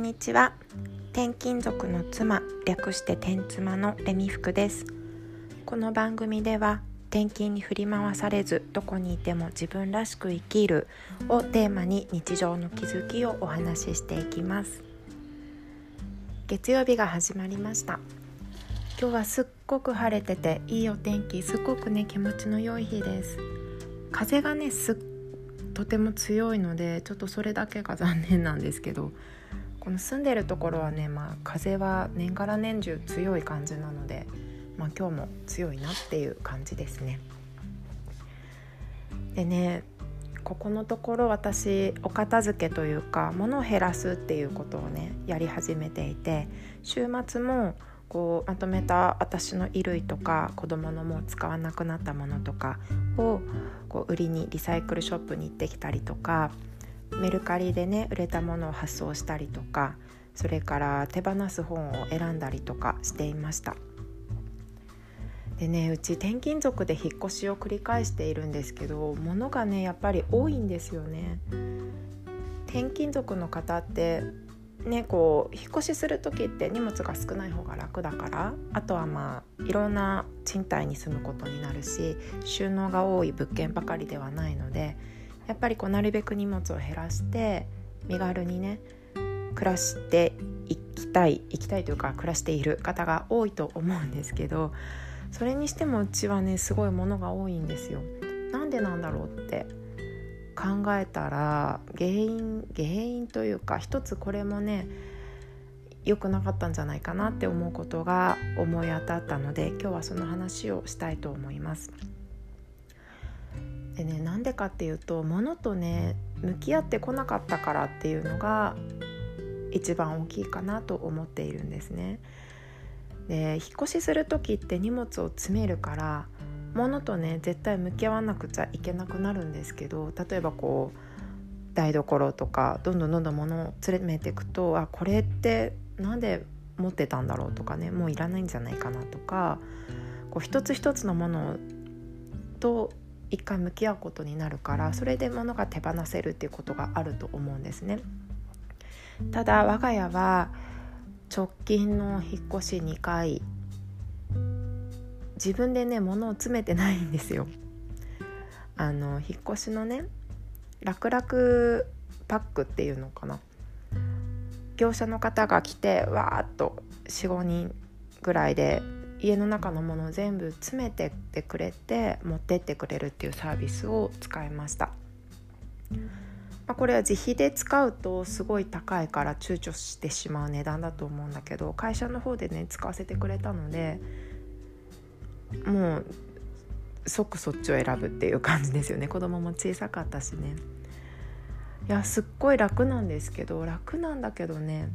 んにちは。転勤族の妻略して天妻のレミ服です。この番組では転勤に振り回されずどこにいても自分らしく生きるをテーマに日常の気づきをお話ししていきます。月曜日が始まりました。今日はすっごく晴れてていいお天気すっごくね気持ちの良い日です。風がねすっとても強いのでちょっとそれだけが残念なんですけどこの住んでるところはね、まあ、風は年がら年中強い感じなので、まあ、今日も強いなっていう感じですね。でねここのところ私お片付けというか物を減らすっていうことをねやり始めていて週末もこうまとめた私の衣類とか子供のもう使わなくなったものとかをこう売りにリサイクルショップに行ってきたりとかメルカリでね売れたものを発送したりとかそれから手放す本を選んだりとかしていました。でねうち転勤族で引っ越しを繰り返しているんですけど物がねやっぱり多いんですよね。転勤族の方ってねこう引っ越しする時って荷物が少ない方が楽だからあとはまあいろんな賃貸に住むことになるし収納が多い物件ばかりではないのでやっぱりこうなるべく荷物を減らして身軽にね暮らしていきたい行きたいというか暮らしている方が多いと思うんですけどそれにしてもうちはねすごいものが多いんですよ。なんでなんだろうって考えたら原因原因というか一つこれもね良くなかったんじゃないかなって思うことが思い当たったので今日はその話をしたいと思います。でねなんでかっていうと物とね向き合ってこなかったからっていうのが一番大きいかなと思っているんですね。で引っ越しする時って荷物を詰めるから物とね絶対向き合わなくちゃいけなくなるんですけど例えばこう台所とかどんどんどんどん物を連れめていくとあこれって何で持ってたんだろうとかねもういらないんじゃないかなとかこう一つ一つのものと一回向き合うことになるからそれで物が手放せるっていうことがあると思うんですね。ただ我が家は直近の引っ越し2回自分でね物を詰めてないんですよ。あの引っ越しのね楽々パックっていうのかな。業者の方が来てわーっと45人ぐらいで家の中のものを全部詰めてってくれて持ってってくれるっていうサービスを使いました、まあ、これは自費で使うとすごい高いから躊躇してしまう値段だと思うんだけど会社の方でね使わせてくれたのでもう即そっちを選ぶっていう感じですよね。子供も小さかったしね。いやすっごい楽なんですけど楽なんだけどね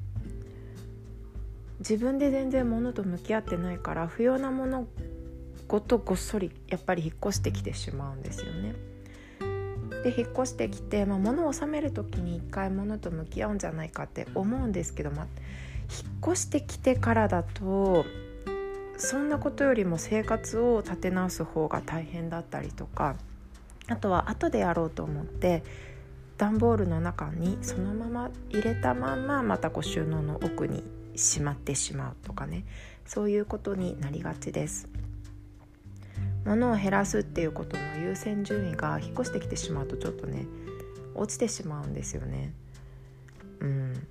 自分で全然物と向き合ってないから不要なものごとごっそりやっぱり引っ越してきてしまうんですよね。で引っ越してきて、まあ、物を収める時に一回物と向き合うんじゃないかって思うんですけど、まあ、引っ越してきてからだとそんなことよりも生活を立て直す方が大変だったりとかあとは後でやろうと思って段ボールの中にそのまま入れたまんままたこう収納の奥にしまってしまうとかねそういうことになりがちです。物を減らすっていうことの優先順位が引っ越してきてしまうとちょっとね落ちてしまうんですよね。うん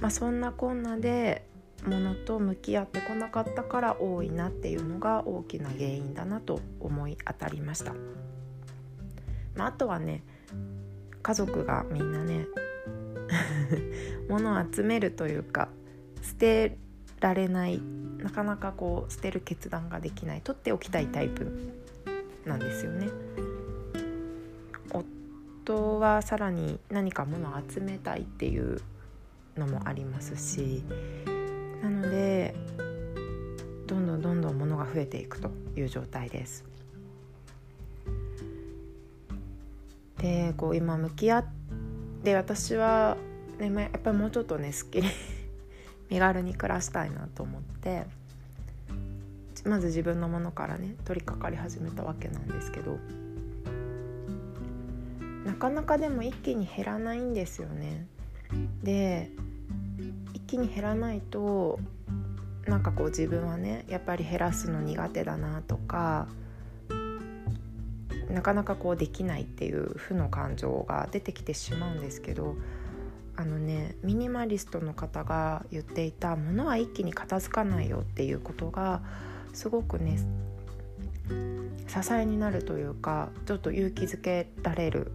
まあ、そんなこんなでものと向き合ってこなかったから多いなっていうのが大きな原因だなと思い当たりました。まあ、あとはね家族がみんなね 物を集めるというか捨てられないなかなかこう捨てる決断ができない取っておきたいタイプなんですよね。夫はさらに何か物を集めたいっていうのもありますしなのでどんどんどんどん物が増えていくという状態です。でこう今向き合って私は、ね、やっぱりもうちょっとねすっきり身軽に暮らしたいなと思ってまず自分のものからね取り掛かり始めたわけなんですけどなかなかでも一気に減らないんですよね。で一気に減らないとなんかこう自分はねやっぱり減らすの苦手だなとかなかなかこうできないっていう負の感情が出てきてしまうんですけどあのねミニマリストの方が言っていた「ものは一気に片付かないよ」っていうことがすごくね支えになるというかちょっと勇気づけられる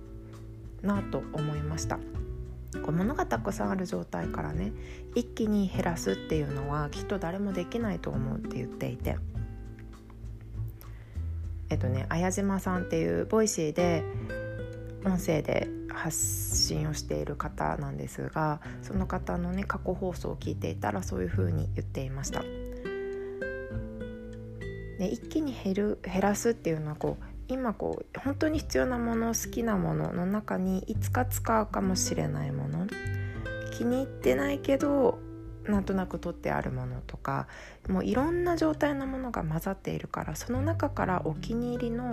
なと思いました。こう物がたくさんある状態からね一気に減らすっていうのはきっと誰もできないと思うって言っていてえっとね綾島さんっていう Voicy で音声で発信をしている方なんですがその方のね過去放送を聞いていたらそういうふうに言っていました。で一気に減る減らすっていうのはこう今こう本当に必要なもの好きなものの中にいつか使うかもしれないもの気に入ってないけどなんとなく取ってあるものとかもういろんな状態のものが混ざっているからその中からお気に入りの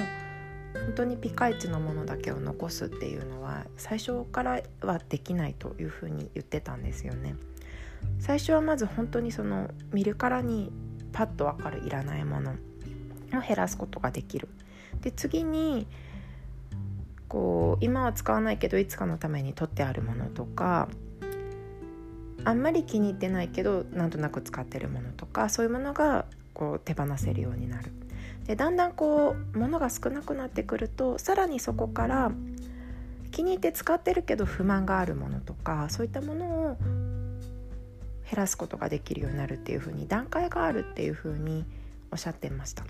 本当にピカイチのものだけを残すっていうのは最初からはできないというふうに言ってたんですよね。最初はまず本当にその見るからにパッと分かるいらないものを減らすことができる。で次にこう今は使わないけどいつかのために取ってあるものとかあんまり気に入ってないけどなんとなく使ってるものとかそういうものがこう手放せるようになる。でだんだんこう物が少なくなってくるとさらにそこから気に入って使ってるけど不満があるものとかそういったものを減らすことができるようになるっていうふうに段階があるっていうふうにおっしゃってました。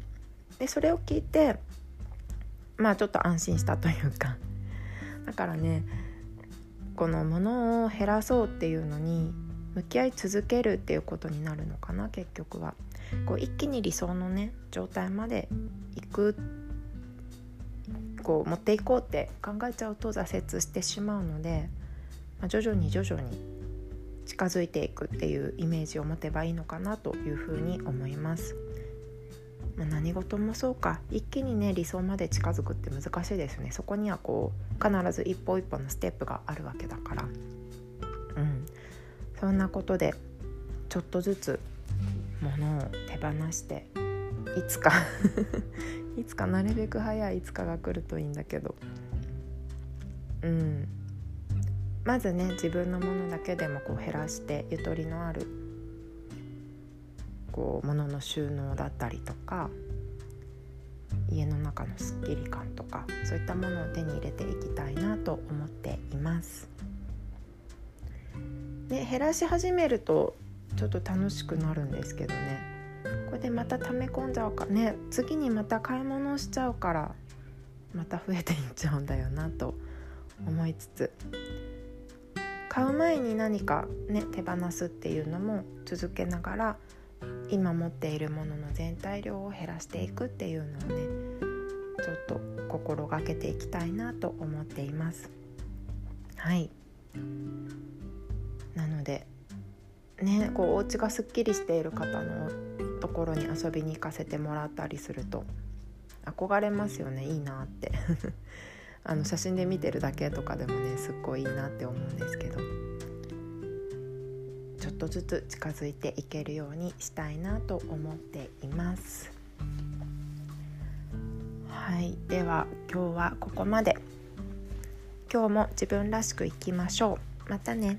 でそれを聞いてまあちょっと安心したというかだからねこのものを減らそうっていうのに向き合い続けるっていうことになるのかな結局は。こう一気に理想のね状態まで行くこう持っていこうって考えちゃうと挫折してしまうので、まあ、徐々に徐々に近づいていくっていうイメージを持てばいいのかなというふうに思います。まあ、何事もそうか一気にね理想まで近づくって難しいですねそこにはこう必ず一歩一歩のステップがあるわけだからそんなことでちょっとずつ物を手放していつか いつかなるべく早いいつかが来るといいんだけどうんまずね自分のものだけでもこう減らしてゆとりのあるこう物の収納だったりとか家の中のすっきり感とかそういったものを手に入れていきたいなと思っています。で減らし始めるとちょっと楽しくなるんですけどね。これでまた溜め込んじゃうかね。次にまた買い物をしちゃうからまた増えていっちゃうんだよなと思いつつ。買う前に何かね手放すっていうのも続けながら今持っているものの全体量を減らしていくっていうのをねちょっと心がけていきたいなと思っています。はい。なのでねこうお家がすっきりしている方のところに遊びに行かせてもらったりすると憧れますよね。いいなって。あの写真で見てるだけとかでもねすっごいいいなって思うんですけど。ちょっとずつ近づいていけるようにしたいなと思っています。はい。では今日はここまで。今日も自分らしくいきましょう。またね。